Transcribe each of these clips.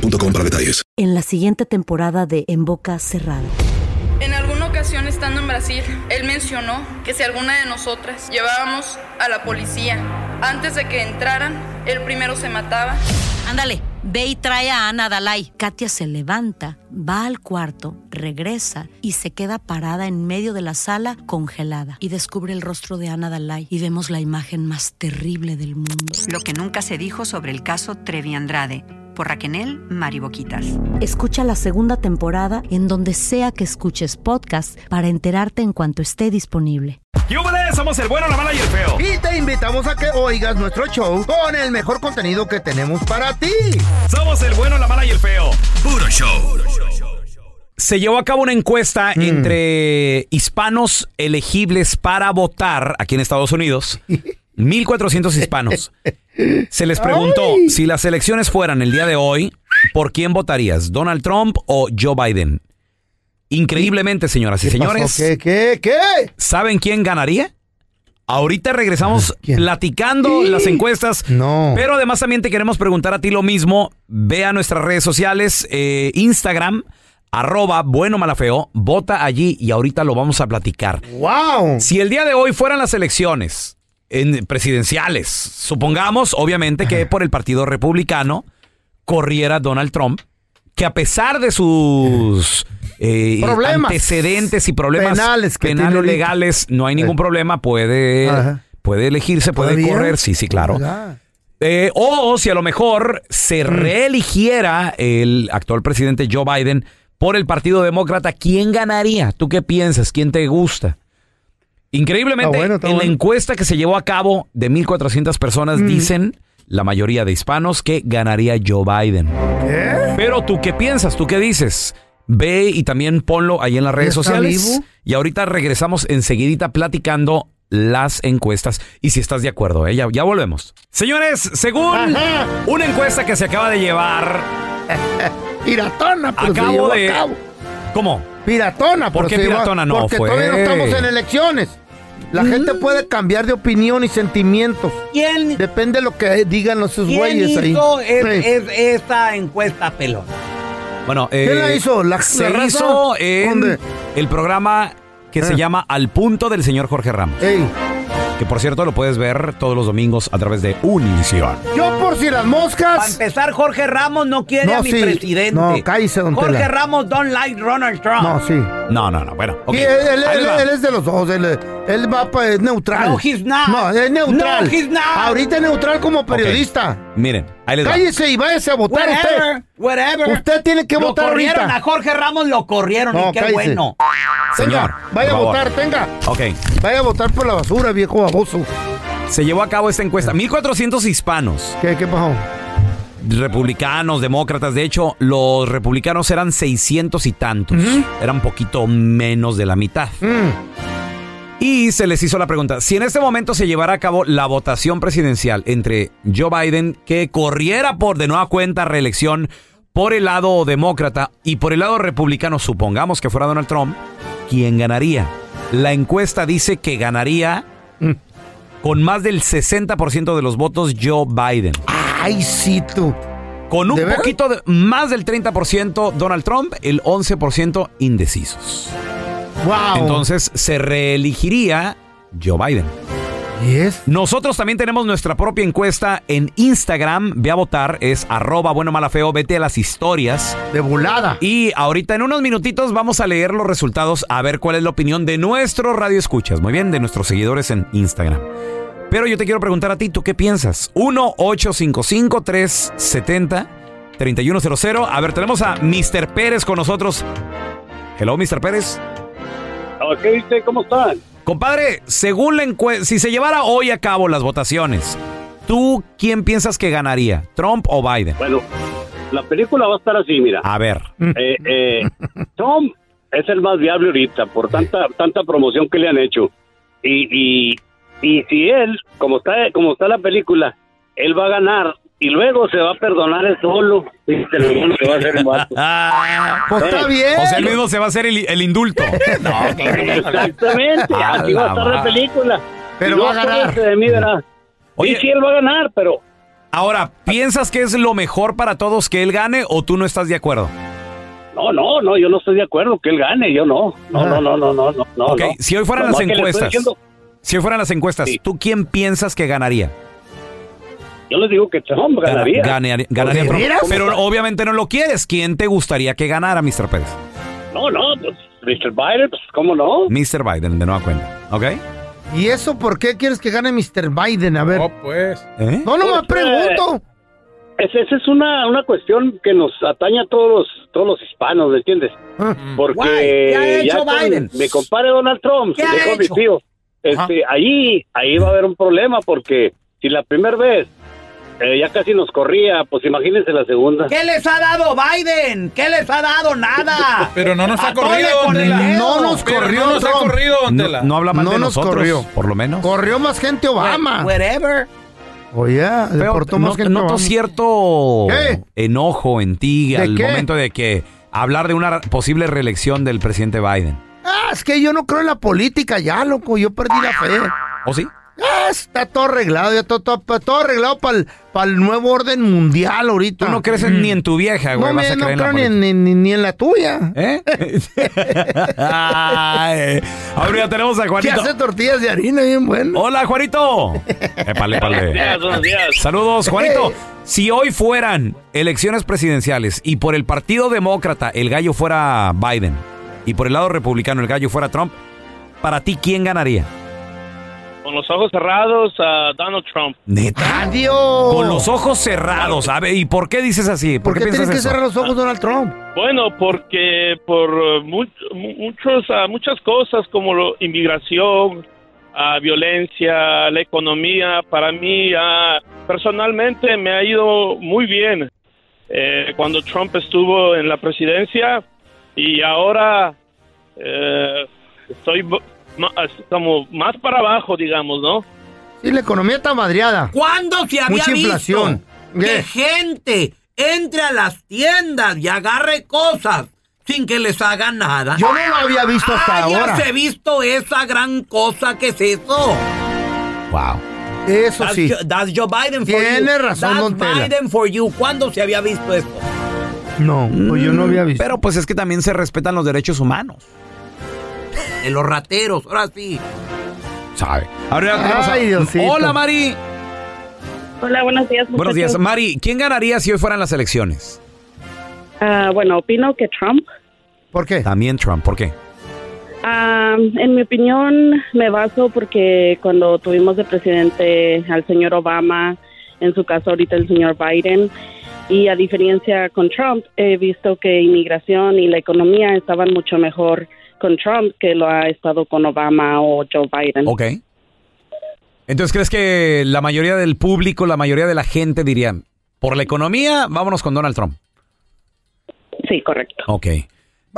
boostmobile.com para detalles. En la siguiente temporada de En Boca Cerrada. En alguna ocasión estando en Brasil, él mencionó que si alguna de nosotras llevábamos a la policía antes de que entraran, él primero se mataba. Ándale, ve y trae a Ana Dalai. Katia se levanta, va al cuarto, regresa y se queda parada en medio de la sala congelada. Y descubre el rostro de Ana Dalai y vemos la imagen más terrible del mundo. Lo que nunca se dijo sobre el caso Trevi Andrade por Raquel Mariboquitas. Escucha la segunda temporada en donde sea que escuches podcast para enterarte en cuanto esté disponible. ¡Yúbales! Somos el bueno, la mala y el feo. Y te invitamos a que oigas nuestro show con el mejor contenido que tenemos para ti. Somos el bueno, la mala y el feo. Puro show. Se llevó a cabo una encuesta Mm. entre hispanos elegibles para votar aquí en Estados Unidos. 1.400 hispanos. Se les preguntó, Ay. si las elecciones fueran el día de hoy, ¿por quién votarías? ¿Donald Trump o Joe Biden? Increíblemente, señoras y ¿Qué señores? ¿Qué, qué, qué? ¿saben quién ganaría? Ahorita regresamos ¿Quién? platicando las encuestas. No. Pero además también te queremos preguntar a ti lo mismo. Ve a nuestras redes sociales, eh, Instagram, arroba bueno malafeo, vota allí y ahorita lo vamos a platicar. ¡Wow! Si el día de hoy fueran las elecciones en presidenciales, supongamos obviamente que por el Partido Republicano corriera Donald Trump, que a pesar de sus eh, antecedentes y problemas Penales que penales legales, no hay ningún problema, puede, Ajá. puede elegirse, puede ¿Todavía? correr, sí, sí, claro. Eh, o si a lo mejor se Mm. reeligiera el actual presidente Joe Biden por el Partido Demócrata, ¿quién ganaría? ¿Tú qué piensas? ¿Quién te gusta? Increíblemente, bueno, en la encuesta que se llevó a cabo de 1.400 personas, Mm. dicen la mayoría de hispanos que ganaría Joe Biden. ¿Qué? Pero tú qué piensas, tú qué dices. Ve y también ponlo ahí en las redes ¿Ya está sociales. vivo? Y ahorita regresamos enseguidita platicando las encuestas y si estás de acuerdo, ¿eh? ya, ya volvemos. Señores, según Ajá. una encuesta que se acaba de llevar Piratona, pero Acabo de- a cabo. ¿Cómo? Piratona, ¿Por qué piratona? No, Porque fue- todavía no estamos en elecciones. La gente puede cambiar de opinión y sentimientos. ¿Quién, Depende de lo que digan los sus quién güeyes ahí. hizo es- Sí. es- esta encuesta pelón? Bueno, ¿Quién eh, la hizo? ¿La- se la hizo en ¿Dónde? el programa que se Eh. llama Al Punto del señor Jorge Ramos. Ey, Que por cierto lo puedes ver todos los domingos a través de Univision. yo por si las Para moscas. empezar, Jorge Ramos no quiere No, a mi sí. presidente. No, cállese, don Jorge Tela. Ramos don't like Donald Trump. No, sí. No, no, no. Bueno, ok. Sí, él es de los dos. Él, él va pa- es neutral. No, he's not. No, es neutral. No, he's not. Ahorita es neutral como periodista. Miren, ahí les va. Cállese y váyase a votar usted. Whatever, whatever. Usted tiene que lo votar corrieron, ahorita. a Jorge Ramos lo corrieron No, y qué cállese. bueno. Señor, Tenga, vaya a votar, tenga. Ok. Vaya a votar por la basura, viejo baboso. Se llevó a cabo esta encuesta. 1.400 hispanos, ¿Qué, qué pasó? republicanos, demócratas. De hecho, los republicanos eran 600 y tantos. Eran poquito menos de la mitad. Mm, Y se les hizo la pregunta, si en este momento se llevara a cabo la votación presidencial entre Joe Biden, que corriera por de nueva cuenta reelección por el lado demócrata y por el lado republicano, supongamos que fuera Donald Trump, ¿quién ganaría? La encuesta dice que ganaría con más del 60% de los votos Joe Biden. Ay, sí, tú. Con un poquito de, más del 30% Donald Trump, el 11% indecisos. Wow. Entonces se reelegiría Joe Biden. Yes. Nosotros también tenemos nuestra propia encuesta en Instagram. Ve a votar, es arroba bueno mala feo, vete a las historias. De volada. Y ahorita en unos minutitos vamos a leer los resultados a ver cuál es la opinión de nuestros radioescuchas. Muy bien, de nuestros seguidores en Instagram. Pero yo te quiero preguntar a ti, ¿tú qué piensas? 1-855-370-3100. A ver, tenemos a Mr. Pérez con nosotros. Hello, Mr. Pérez. ¿Qué? ¿Cómo están? Compadre, según la encuesta, si se llevara hoy a cabo las votaciones, ¿tú quién piensas que ganaría? ¿Trump o Biden? Bueno, la película va a estar así, mira. A ver. Eh, eh, Tom es el más viable ahorita por tanta tanta promoción que le han hecho. Y, y, y si él, como está como está la película, él va a ganar y luego se va a perdonar él solo. Y se lo- se va a hacer el vato. Pues está bien. O sea, él mismo se va a hacer el, el indulto. Exactamente, A así va a la estar la madre. película. Pero Y va a ganar. acuérdense de mí. Oye. Sí, sí, él va a ganar, pero Ahora, ¿piensas que es lo mejor para todos que él gane o tú no estás de acuerdo? no, no, no, yo no estoy de acuerdo que él gane, yo no. No, no, no, no, no, no. no, ok, no. si hoy fueran las que encuestas, diciendo- si hoy fueran las encuestas, Sí. ¿tú quién piensas que ganaría? Yo les digo que Trump Gana- ganaría. ganaría- ganaría ¿De Trump. Pero obviamente no lo quieres. ¿Quién te gustaría que ganara, Mr. Pérez? No, no, pues Mr. Biden, pues cómo no. Mr. Biden, de nueva cuenta. ¿Ok? ¿Y eso por qué quieres que gane Mr. Biden? A ver. No, pues. ¿Eh? No, no me Pues, pregunto. Esa esa es una, una cuestión que nos atañe a todos los, todos los hispanos, ¿me entiendes? Ah. Porque Guay, ¿qué ha ya con Biden? mi compadre Donald Trump, ¿Qué que ha dijo mi tío, este, ahí, ahí va a haber un problema porque si la primera vez eh, ya casi nos corría, pues imagínense la segunda. ¿Qué les ha dado Biden? ¿Qué les ha dado? Nada. Pero no nos ha corrido, don Tela. No nos Pero corrió no nos ha Trump. corrido, don No, Tela. no habla mal No de nos nosotros, corrió. por lo menos. Corrió más gente Obama. Whatever. Oye, Feo, deportó más no- gente noto Obama. cierto ¿Qué? enojo en ti ¿De al qué? momento de que hablar de una posible reelección del presidente Biden. Ah, es que yo no creo en la política ya, loco. Yo perdí la fe. ¿O sí? Está todo arreglado, ya todo, todo, todo arreglado para el nuevo orden mundial ahorita. Tú no crees en- ni en tu vieja, güey. No, vas me- a no creer creo ni, en- ni- ni en la tuya. ¿Eh? Ay, ahora ya tenemos a Que Juanito. hace tortillas de harina bien bueno. Hola, Juanito. Épale, épale. buenos días. Saludos, Juanito. Si hoy fueran elecciones presidenciales y por el Partido Demócrata el gallo fuera Biden y por el lado republicano el gallo fuera Trump, para ti, ¿quién ganaría? Con los ojos cerrados a Donald Trump. Neta. Adiós. Con los ojos cerrados. A ver, ¿y por qué dices así? ¿Por ¿Por, qué qué tienes que cerrar los ojos, Donald Trump? Bueno, porque por mu- mu- muchos, ah, muchas cosas como lo- inmigración, ah, violencia, la economía, para mí ah, personalmente me ha ido muy bien eh, cuando Trump estuvo en la presidencia y ahora eh, estoy como más para abajo, digamos, ¿no? Sí, la economía está madreada. ¿Cuándo se había Mucha inflación. visto que ¿Qué? gente entre a las tiendas y agarre cosas sin que les haga nada? Yo no lo había visto hasta ah, ahora. ya se visto esa gran cosa que es eso. Wow. Eso That's, sí. Jo- that's Joe Biden for you. Tiene razón, That's don Tela. Biden for you. ¿Cuándo se había visto esto? No, pues yo no había visto. Pero pues es que también se respetan los derechos humanos. En los rateros, ahora sí. ¿Sabe? Ahora ya tenemos a- Diosito. Hola, Mari. Hola, buenos días. Buenos días. Mari, ¿quién ganaría si hoy fueran las elecciones? Ah, bueno, opino que Trump, ¿Por qué? También Trump. ¿Por qué? ah, en mi opinión, me baso porque cuando tuvimos de presidente al señor Obama, en su caso ahorita el señor Biden, y a diferencia con Trump, he visto que inmigración y la economía estaban mucho mejor con Trump que lo ha estado con Obama o Joe Biden. Ok. Entonces, ¿crees que la mayoría del público, la mayoría de la gente diría, por la economía, vámonos con Donald Trump? Sí, correcto. Ok.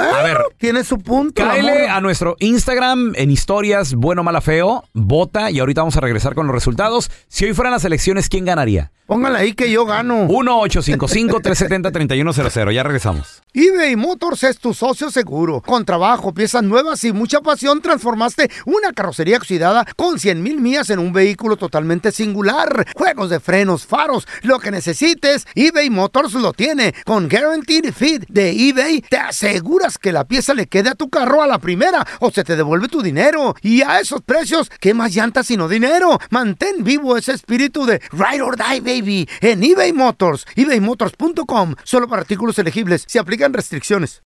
A ver, Tiene su punto. Cáele a nuestro Instagram en historias, bueno, mala, feo, vota y ahorita vamos a regresar con los resultados. Si hoy fueran las elecciones, ¿quién ganaría? Póngale ahí que yo gano. 1-855-370-3100. Ya regresamos. eBay Motors es tu socio seguro. Con trabajo, piezas nuevas y mucha pasión, transformaste una carrocería oxidada con 100 mil millas en un vehículo totalmente singular. Juegos de frenos, faros, lo que necesites, eBay Motors lo tiene. Con Guaranteed Fit de eBay, te aseguras que la pieza le quede a tu carro a la primera o se te devuelve tu dinero. Y a esos precios, ¿qué más llantas sino dinero? Mantén vivo ese espíritu de Ride or Die, baby, en eBay Motors. ebaymotors.com. Solo para artículos elegibles. Se aplican restricciones.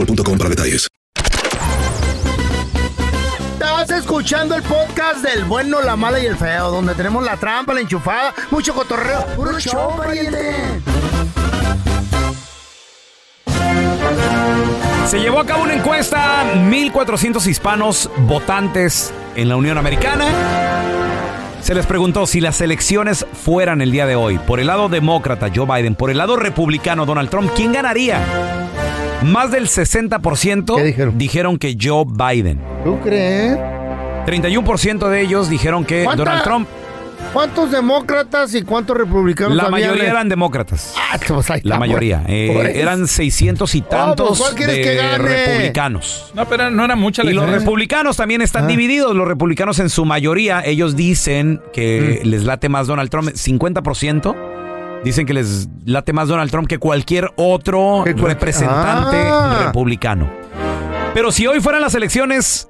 boostmobile.com para detalles. Estás escuchando el podcast del bueno, la mala y el feo, donde tenemos la trampa, la enchufada, mucho cotorreo. ¡Puro show, pariente! Se llevó a cabo una encuesta, 1.400 hispanos votantes en la Unión Americana. Se les preguntó si las elecciones fueran el día de hoy, por el lado demócrata Joe Biden, por el lado republicano Donald Trump, ¿quién ganaría? Más del 60% dijeron? que Joe Biden. ¿Tú crees? 31% de ellos dijeron que ¿Cuánta- Donald Trump. ¿Cuántos demócratas y cuántos republicanos La habían? mayoría eran demócratas. Ah, pues ahí La mayoría. pues. Eh, Por eso. eran 600 y tantos ¿cuál quieres de que gane? republicanos. No, pero no era mucha la Y los republicanos también están divididos. Los republicanos en su mayoría, ellos dicen que les late más Donald Trump. 50% dicen que les late más Donald Trump que cualquier otro Que cual- representante Ah. republicano. Pero si hoy fueran las elecciones,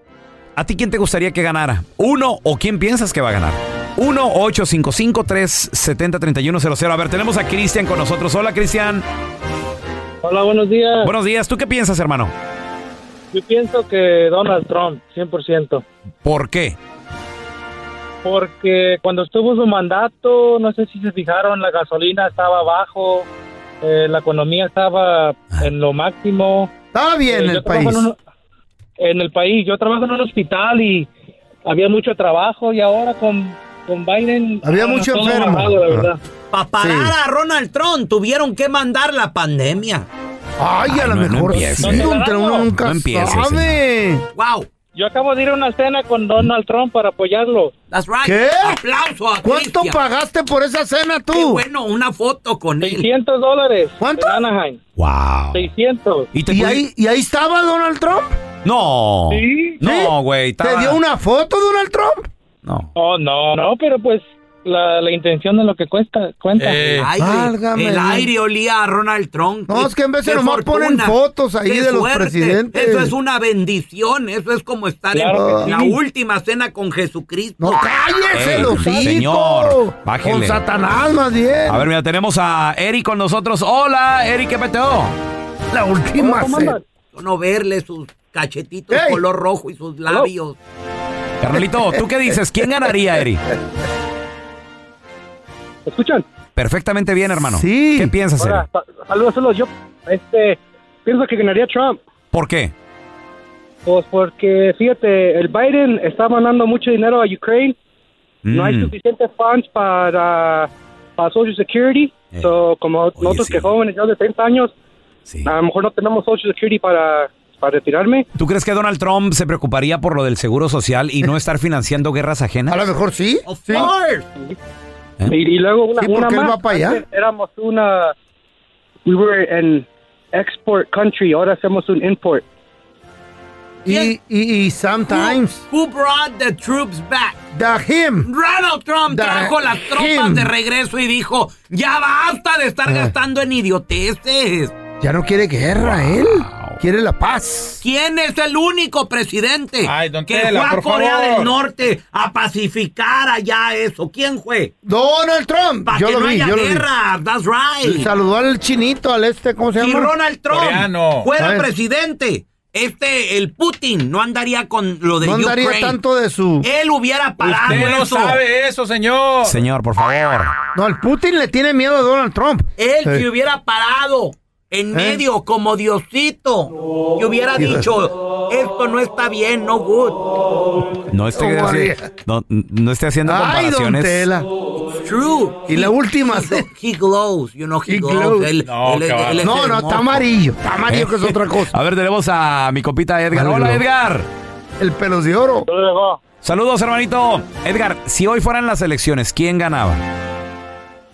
¿a ti quién te gustaría que ganara? ¿Uno o quién piensas que va a ganar? 1-855-370-3100. A ver, tenemos a Cristian con nosotros. Hola, Cristian. Hola, buenos días. Buenos días. ¿Tú qué piensas, hermano? Yo pienso que Donald Trump, 100%. ¿Por qué? Porque cuando estuvo su mandato, no sé si se fijaron, la gasolina estaba bajo, eh, la economía estaba en lo máximo. Estaba bien Eh, el país. En, un- en el país. Yo trabajo en un hospital y había mucho trabajo y ahora con, con Biden... Había ah, mucho enfermo. bajado, la verdad. Para parar a Ronald Trump tuvieron que mandar la pandemia. Ay, a lo no, no mejor empiece. sí, entre uno nunca No empiece, sabe. Wow. Yo acabo de ir a una cena con Donald Trump para apoyarlo. That's right. ¿Qué? Aplauso a ¿Cuánto pagaste por esa cena Qué tú? bueno, una foto con él. 600 dólares. ¿Cuánto? En Anaheim. Wow. 600. ¿Y, te ¿Y pudi- ahí, ¿Y ahí estaba Donald Trump? No. Sí. No, güey. ¿Te dio una foto Donald Trump? No. Oh, no, no, pero pues la, la intención de lo que cuesta, cuenta. El aire, válgame el aire olía a Ronald Trump. No, es que en vez de nomás ponen fotos ahí de los suerte. presidentes. Eso es una bendición. Eso es como estar Claro en la sí. última cena con Jesucristo. No, cállese, Ey, hocico. señor, bájele. Con Satanás, más bien. A ver, mira, tenemos a Eric con nosotros. Hola, Eric, ¿qué peteo? la última ¿Cómo cena. No verle sus cachetitos Ey. color rojo y sus labios. Carnalito, ¿tú qué dices? ¿Quién ganaría, Eric? ¿Escuchan? Perfectamente bien, hermano. Sí. ¿Qué piensas, Ahora, Eric? sa- saludos, saludos. Yo este, pienso que ganaría Trump. ¿Por qué? Pues porque, fíjate, el Biden está mandando mucho dinero a Ukraine. No hay Mm. suficientes funds para, para Social Security. Eh. So, como nosotros sí. que jóvenes ya de 30 años, Sí. a lo mejor no tenemos Social Security para, para retirarme. ¿Tú crees que Donald Trump se preocuparía por lo del seguro social y no estar financiando guerras ajenas? A lo mejor sí. ¿Eh? Y, y luego una, Sí, una él más. va para allá. Éramos una... We were an export country. Ahora hacemos un import. Y, y, y sometimes. Who brought the troops back? The him. Donald Trump The trajo las tropas him. de regreso y dijo, ya basta de estar Ah. gastando en idioteces. Ya no quiere guerra, él. Quiere la paz. ¿Quién es el único presidente don que Tela, fue a por Corea favor. del Norte a pacificar allá eso? ¿Quién fue? Donald Trump. Para yo que lo no vi, haya yo lo vi. guerra. That's right. Saludó al chinito, al este, ¿cómo se Si llama? Ronald Trump Coreano. fuera presidente, este, el Putin, no andaría con lo de No andaría Ukraine. tanto de su... Él hubiera parado Usted no eso. sabe eso, señor. Señor, por favor. No, el Putin le tiene miedo a Donald Trump. Él Sí. se hubiera parado en medio como Diosito y hubiera dicho, esto no está bien, no good. No esté, ¿Cómo así- haría? no, no esté haciendo Ay, don comparaciones. Tela. It's true. Y la última... He glows, you know, he, He glows. glows. Él- No, él- él No, no, está amarillo. Está amarillo, que es otra cosa. A ver, tenemos a mi compita Edgar. Hola. Edgar. El pelos de oro. Saludos, hermanito. Edgar, si hoy fueran las elecciones, ¿quién ganaba?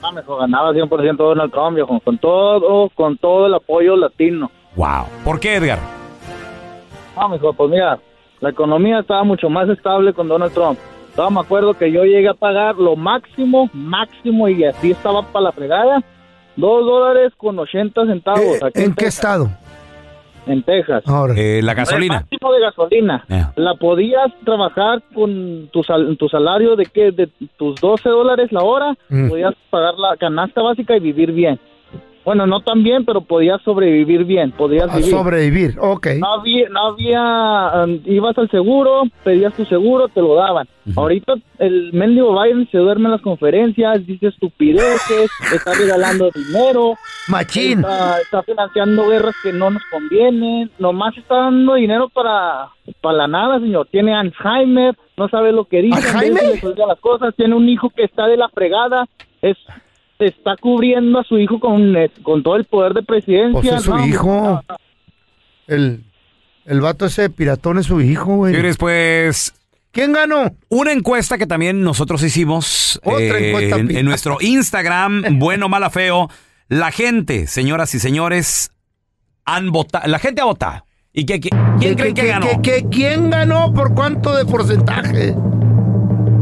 Ah, mejor ganaba 100% Donald Trump, viejo, con todo, con todo el apoyo latino. Wow. ¿Por qué, Edgar? Ah, mejor, pues mira, la economía estaba mucho más estable con Donald Trump. Todavía me acuerdo que yo llegué a pagar lo máximo, máximo, y así estaba para la fregada, dos dólares con 80 centavos. Eh, aquí ¿En qué estado? En Texas. Ahora. Eh, la El gasolina. máximo de gasolina. Yeah. La podías trabajar con tu, sal- tu salario de que de tus 12 dólares la hora, Mm. podías pagar la canasta básica y vivir bien. Bueno, no tan bien, pero podías sobrevivir bien, podías vivir. sobrevivir. Ok. No había, no había, um, ibas al seguro, pedías tu seguro, te lo daban. Ahorita el mendigo Biden se duerme en las conferencias, dice estupideces, está regalando dinero, Machín. está, está financiando guerras que no nos convienen, nomás está dando dinero para, para la nada, señor. Tiene Alzheimer, no sabe lo que dice, las cosas, tiene un hijo que está de la fregada, es está cubriendo a su hijo con, eh, con todo el poder de presidencia. Pues es su No, hijo. no, no. El, el vato ese piratón es su hijo, güey. Señores, pues ¿Quién ganó? una encuesta que también nosotros hicimos Otra eh, encuesta, en, nuestro Instagram, bueno, mala, feo. La gente, señoras y señores, han votado. La gente ha votado. ¿Y qué, qué- quién ¿Qué- creen qué- que qué- ganó? qué- qué- ¿Quién ganó? ¿Por cuánto de porcentaje?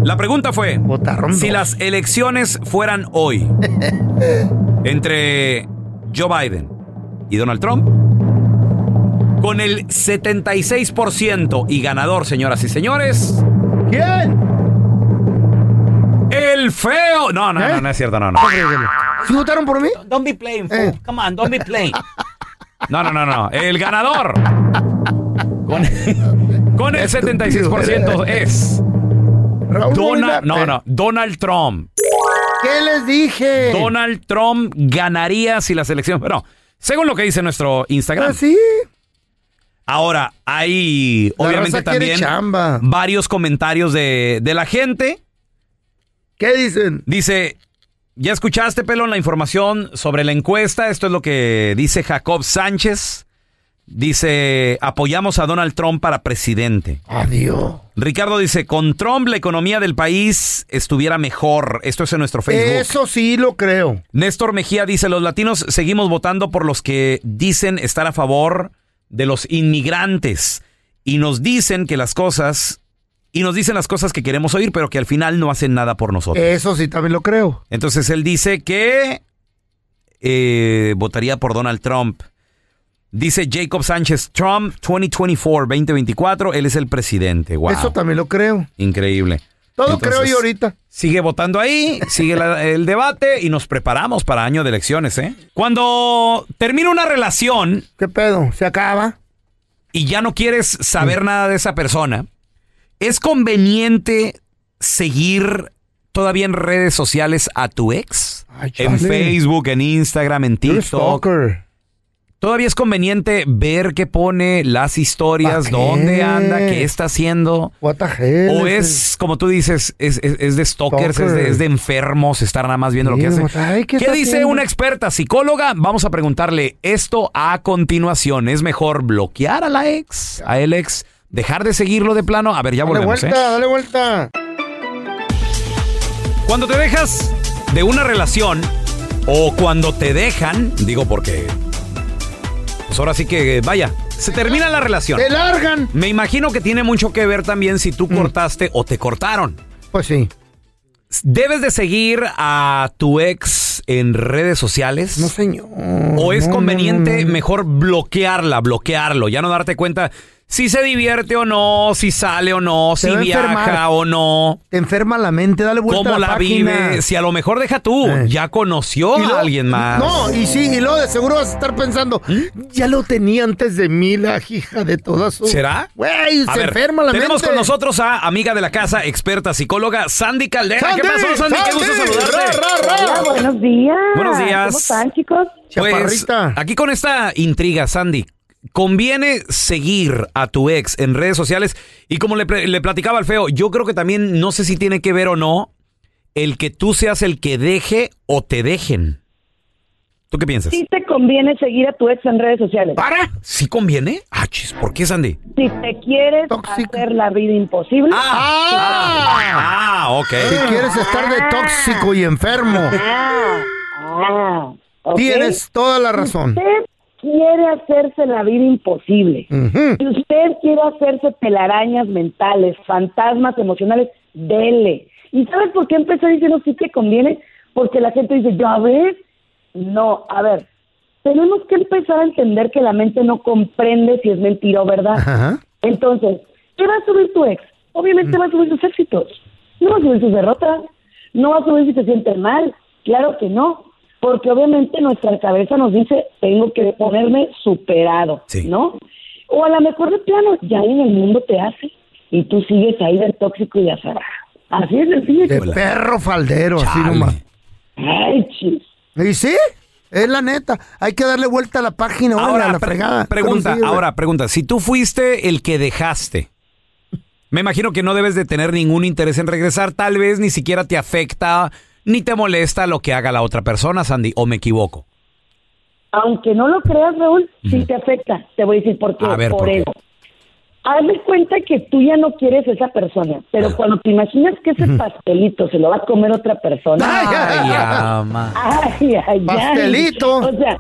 La pregunta fue: Votaron si dos. las elecciones fueran hoy entre Joe Biden y Donald Trump, con el 76% y ganador, señoras y señores, ¿Quién? el feo. No, no, ¿Eh? no, no es cierto, no, no. ¿Sí votaron por mí? Don't be playing, fool. Eh. Come on, don't be playing. No, no, no, no. El ganador con, con el 76% es Raúl Donald, no, no, Donald Trump. ¿Qué les dije? Donald Trump ganaría si las elecciones. Bueno, según lo que dice nuestro Instagram. Ah, sí. Ahora, hay La obviamente también varios comentarios de, de la gente. ¿Qué dicen? Dice, ¿ya escuchaste, Pelón, la información sobre la encuesta? Esto es lo que dice Jacob Sánchez. Dice, apoyamos a Donald Trump para presidente. Adiós. Ricardo dice, con Trump la economía del país estuviera mejor. Esto es en nuestro Facebook. Eso sí lo creo. Néstor Mejía dice, los latinos seguimos votando por los que dicen estar a favor de los inmigrantes y nos dicen que las cosas, y nos dicen las cosas que queremos oír, pero que al final no hacen nada por nosotros. Eso sí también lo creo. Entonces él dice que eh, votaría por Donald Trump. Dice Jacob Sánchez, Trump 2024-2024, él es el presidente. Wow. Eso también lo creo. Increíble. Todo Entonces, creo yo ahorita. Sigue votando ahí, sigue la- el debate y nos preparamos para año de elecciones, ¿eh? Cuando termina una relación ¿Qué pedo? ¿Se acaba? y ya no quieres saber nada de esa persona, ¿es conveniente seguir todavía en redes sociales a tu ex? Ay, En. Facebook, en Instagram, en TikTok. ¿Todavía es conveniente ver qué pone, las historias, dónde anda, qué está haciendo? What the hell? O Ese- es, como tú dices, es, es- es de stalkers, es de, Stalker. es de enfermos, estar nada más viendo lo que hace. nomás, ay, ¿qué ¿Qué, está dice haciendo? una experta psicóloga? Vamos a preguntarle esto a continuación. ¿Es mejor bloquear a la ex, a el ex, dejar de seguirlo de plano? A ver, ya Dale volvemos, vuelta, ¿eh? dale vuelta. Cuando te dejas de una relación o cuando te dejan, digo porque pues ahora sí que, vaya, se termina la relación. ¡Se largan! Me imagino que tiene mucho que ver también si tú cortaste o te cortaron. Pues sí. ¿Debes de seguir a tu ex en redes sociales? No, señor. ¿O es No, conveniente no, no. mejor bloquearla, bloquearlo? Ya no darte cuenta si se divierte o no, si sale o no, Se si va a viaja enfermar. o no. Te enferma la mente, dale vuelta ¿Cómo a la, la página. vive? Si a lo mejor deja tú, ya conoció Y a alguien más. ¿Mm? No, y sí, y luego de seguro vas a estar pensando, ya lo tenía antes de mí, la hija de todas sus. ¿Será? Güey, A se ver, enferma la tenemos mente. con nosotros a amiga de la casa, experta psicóloga, Sandy Caldera. Sandy, ¿Qué pasó, Sandy? Qué gusto Sandy, saludarte. ra, ra, ra. Hola, buenos días. Buenos días. ¿Cómo están, chicos? Pues, aquí con esta intriga, Sandy, conviene seguir a tu ex en redes sociales y como le, platicaba al feo, yo creo que también no sé si tiene que ver o no el que tú seas el que deje o te dejen. ¿Tú qué piensas? Sí te conviene seguir a tu ex en redes sociales. ¿Para? ¿Sí conviene? Ah, chis, ¿por qué, Sandy? Si te quieres hacer la vida imposible. Ah, ok. Si quieres estar de tóxico y enfermo, Ah, ok. tienes toda la razón. Usted quiere hacerse la vida imposible, si usted quiere hacerse telarañas mentales, fantasmas emocionales, dele. ¿Y sabes por qué empecé diciendo sí te conviene? Porque la gente dice, ya ves, no, a ver, tenemos que empezar a entender que la mente no comprende si es mentira o verdad. Ajá. Entonces, ¿qué va a subir tu ex? Obviamente va a subir sus éxitos. No va a subir sus derrotas. No va a subir si se siente mal. Claro que no. Porque obviamente nuestra cabeza nos dice, tengo que ponerme superado, ¿no? O a lo mejor de plano, ya en el mundo te hace. Y tú sigues ahí del tóxico y de azar. Así es sencillo. De perro faldero, así nomás. Ay, chis. ¿Y sí? Es la neta. Hay que darle vuelta a la página, órale, a la pre- fregada. pregunta, ahora, pregunta. Si tú fuiste el que dejaste, me imagino que no debes de tener ningún interés en regresar. Tal vez ni siquiera te afecta ni te molesta lo que haga la otra persona, Sandy, o me equivoco. Aunque no lo creas, Raúl, sí te afecta. Te voy a decir por qué. A ver, por ¿por qué? ego. Haz de cuenta que tú ya no quieres a esa persona, pero cuando te imaginas que ese pastelito se lo va a comer otra persona. Ay, ama. Ay, ay, ay. Pastelito. O sea,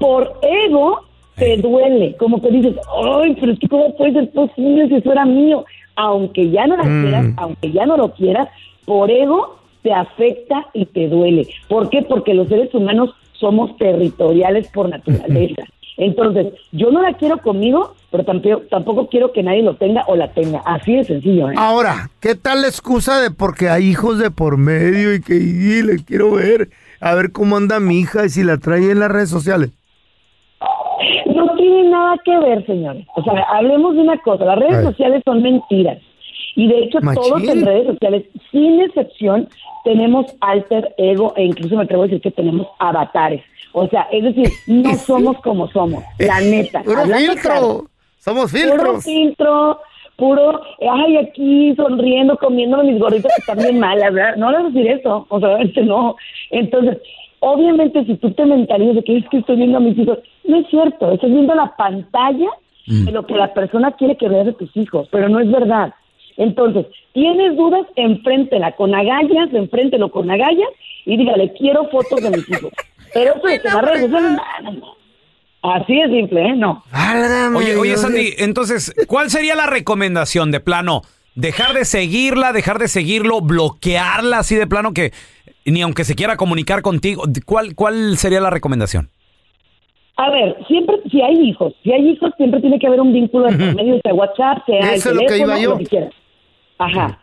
por ego te duele. Como que dices, ay, pero es que cómo puede ser posible si eso era mío. Aunque ya no la Mm. quieras, aunque ya no lo quieras, por ego te afecta y te duele. ¿Por qué? Porque los seres humanos somos territoriales por naturaleza. Entonces, yo no la quiero conmigo, pero tampoco, tampoco quiero que nadie lo tenga o la tenga. Así de sencillo, ¿eh? Ahora, ¿qué tal la excusa de porque hay hijos de por medio y que y le quiero ver? A ver cómo anda mi hija y si la trae en las redes sociales. No tiene nada que ver, señores. O sea, hablemos de una cosa. Las redes sociales son mentiras. Y de hecho, Machín. todos en redes sociales, sin excepción, tenemos alter ego e incluso me atrevo a decir que tenemos avatares. O sea, es decir, no somos como somos. La neta. Puro filtro. claro. Somos Puro filtros. filtro, puro, ay, aquí sonriendo, comiéndome mis gorditas que están bien malas, ¿verdad? No le vas a decir eso, o sea, obviamente no. Entonces, obviamente, si tú te mentalizas de que es que estoy viendo a mis hijos, no es cierto, estás viendo la pantalla de lo que la persona quiere que veas de tus hijos, pero no es verdad. Entonces, tienes dudas, enfréntela con agallas, enfréntelo con agallas y dígale, quiero fotos de mis hijos. Pero eso de que las redes sociales. Así de simple, ¿eh? No. Oye, oye, Sandy, entonces, ¿cuál sería la recomendación de plano? ¿Dejar de seguirla, dejar de seguirlo, bloquearla así de plano que ni aunque se quiera comunicar contigo? ¿Cuál, cuál sería la recomendación? A ver, siempre, si hay hijos, si hay hijos, siempre tiene que haber un vínculo entre medio, sea WhatsApp, sea Eso el es lo que iba yo. lo que Ajá.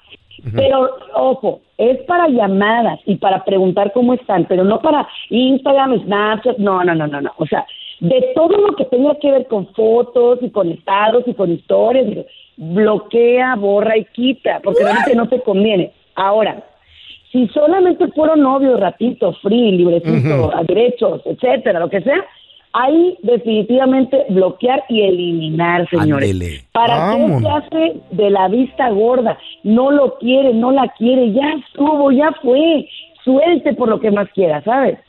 Pero, ojo, es para llamadas y para preguntar cómo están, pero no para Instagram, Snapchat, no, no, no, no, no. O sea, de todo lo que tenga que ver con fotos y con estados y con historias, bloquea, borra y quita, porque realmente no te conviene. Ahora, si solamente fueron novios, ratito, free, librecito, Ujú. a derechos, etcétera, lo que sea, ahí definitivamente bloquear y eliminar, señores. ¿Para qué se hace de la vista gorda? No lo quiere, no la quiere, ya estuvo, ya fue. Suelte por lo que más quiera, ¿sabes?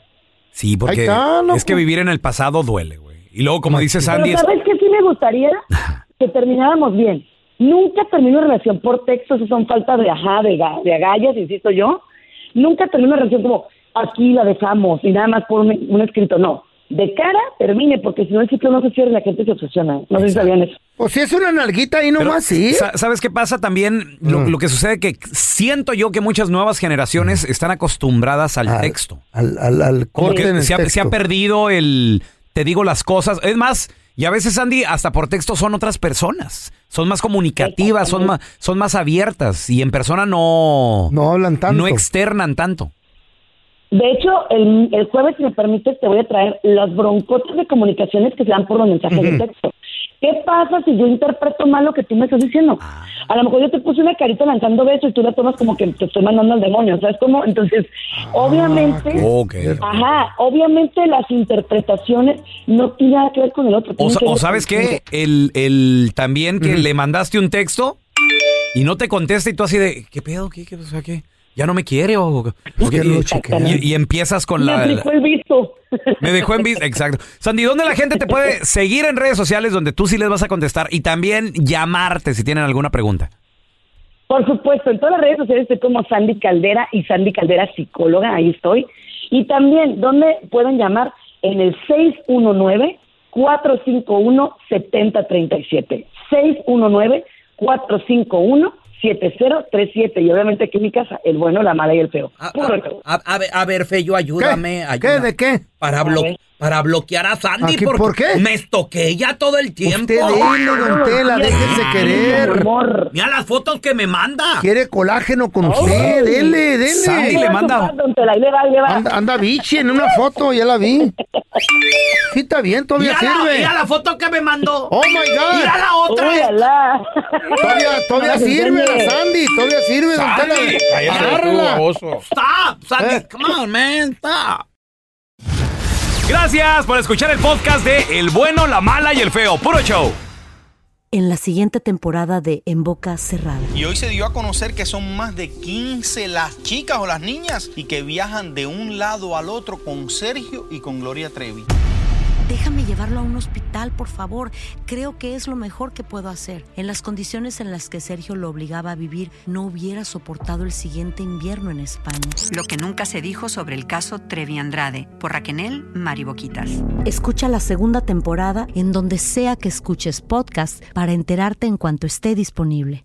Sí, porque está, es que vivir en el pasado duele, güey. Y luego, como dice Sandy, Pero es- ¿sabes qué sí me gustaría? Que termináramos bien. Nunca termino una relación por texto, eso son falta de ajá, de, de agallas, insisto yo. Nunca termino una relación como aquí la dejamos y nada más por un, un escrito, no. De cara termine, porque si no el ciclo no se cierra y la gente se obsesiona. No sé si sabían eso. O si es una nalguita ahí nomás, sí. Sa- ¿Sabes qué pasa también? Lo, lo que sucede que siento yo que muchas nuevas generaciones están acostumbradas al, texto. Al, al, al corte en el se, ha, se ha perdido el te digo las cosas. Es más, y a veces, Andy, hasta por texto son otras personas. Son más comunicativas, son más, son más abiertas. Y en persona no. No hablan tanto. No externan tanto. De hecho, el, el jueves, si me permites, te voy a traer las broncotas de comunicaciones que se dan por los mensajes de texto. ¿Qué pasa si yo interpreto mal lo que tú me estás diciendo? A lo mejor yo te puse una carita lanzando besos y tú la tomas como que te estoy mandando al demonio, ¿sabes cómo? Entonces, obviamente, Ok. ajá, obviamente las interpretaciones no tienen nada que ver con el otro. O, o sabes qué, el, el también que le mandaste un texto y no te contesta y tú así de, ¿qué pedo? ¿Qué, qué, o sea, qué? ¿Ya no me quiere? O, y, chequea. y- y empiezas con Me la... aplicó el visto. Me dejó en visto, exacto. Sandy, ¿dónde la gente te puede seguir en redes sociales donde tú sí les vas a contestar y también llamarte si tienen alguna pregunta? Por supuesto, en todas las redes sociales estoy como Sandy Caldera y Sandy Caldera psicóloga, ahí estoy. Y también, ¿dónde pueden llamar? En el 619-451-7037. 619-451-7037. Y obviamente aquí en mi casa, el bueno, la mala y el feo. Puro show. A, a ver, a ver, Feyo, ayúdame. ¿Qué? ¿De qué? Para, blo- para bloquear a Sandy. ¿A qué- porque por qué? Me estoqué ya todo el tiempo. Usted dile, don Tela, déjese querer. Mira las fotos que me manda. Quiere colágeno con usted, dele, dele. Sandy le manda... Anda, anda bichi en una foto, ya la vi. Sí, está bien, todavía Mira la, sirve. mira la foto que me mandó. Oh my God. Mira la otra. Todavía, todavía No, sirve la. Sandy, todavía sirve, don Tela. Agárrala. Stop, Sandy. Eh. Come on, man. Stop. Gracias por escuchar el podcast de El Bueno, la Mala y el Feo. Puro show. En la siguiente temporada de En Boca Cerrada. Y hoy se dio a conocer que son más de 15 las chicas o las niñas y que viajan de un lado al otro con Sergio y con Gloria Trevi. Déjame llevarlo a un hospital, por favor. Creo que es lo mejor que puedo hacer. En las condiciones en las que Sergio lo obligaba a vivir, no hubiera soportado el siguiente invierno en España. Lo que nunca se dijo sobre el caso Trevi Andrade por Raquel Mariboquitas. Escucha la segunda temporada en donde sea que escuches podcast para enterarte en cuanto esté disponible.